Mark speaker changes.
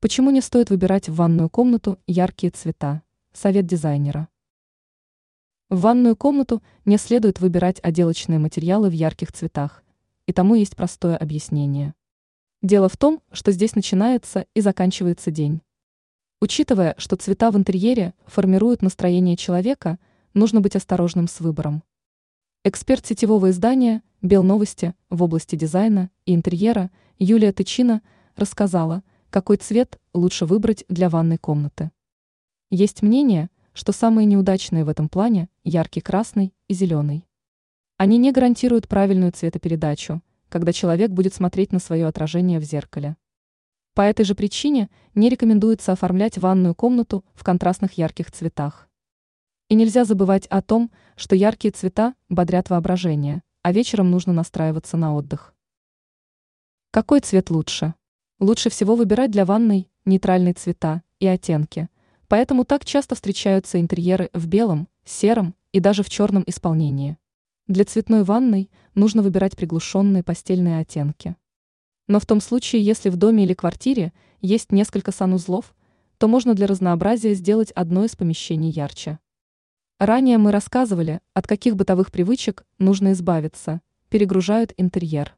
Speaker 1: Почему не стоит выбирать в ванную комнату яркие цвета? Совет дизайнера. В ванную комнату не следует выбирать отделочные материалы в ярких цветах, и тому есть простое объяснение. Дело в том, что здесь начинается и заканчивается день. Учитывая, что цвета в интерьере формируют настроение человека, нужно быть осторожным с выбором. Эксперт сетевого издания «Белновости» в области дизайна и интерьера Юлия Тычина рассказала – какой цвет лучше выбрать для ванной комнаты. Есть мнение, что самые неудачные в этом плане – яркий красный и зеленый. Они не гарантируют правильную цветопередачу, когда человек будет смотреть на свое отражение в зеркале. По этой же причине не рекомендуется оформлять ванную комнату в контрастных ярких цветах. И нельзя забывать о том, что яркие цвета бодрят воображение, а вечером нужно настраиваться на отдых. Какой цвет лучше? Лучше всего выбирать для ванной нейтральные цвета и оттенки, поэтому так часто встречаются интерьеры в белом, сером и даже в черном исполнении. Для цветной ванной нужно выбирать приглушенные постельные оттенки. Но в том случае, если в доме или квартире есть несколько санузлов, то можно для разнообразия сделать одно из помещений ярче. Ранее мы рассказывали, от каких бытовых привычек нужно избавиться, перегружают интерьер.